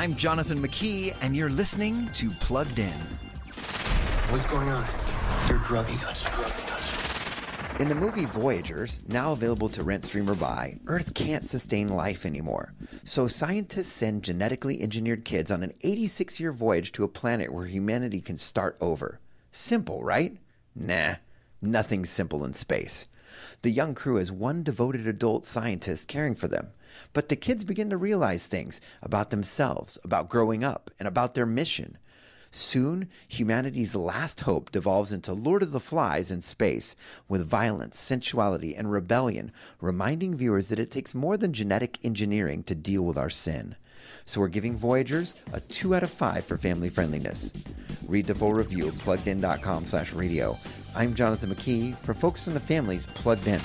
I'm Jonathan McKee, and you're listening to Plugged In. What's going on? You're drugging us. Drugging us. In the movie Voyagers, now available to rent, stream, or buy, Earth can't sustain life anymore. So scientists send genetically engineered kids on an 86 year voyage to a planet where humanity can start over. Simple, right? Nah, nothing's simple in space. The young crew has one devoted adult scientist caring for them. But the kids begin to realize things about themselves, about growing up, and about their mission. Soon, humanity's last hope devolves into Lord of the Flies in space, with violence, sensuality, and rebellion, reminding viewers that it takes more than genetic engineering to deal with our sin. So we're giving Voyagers a 2 out of 5 for family friendliness. Read the full review at pluggedin.com slash radio. I'm Jonathan McKee for Focus on the Family's Plugged In.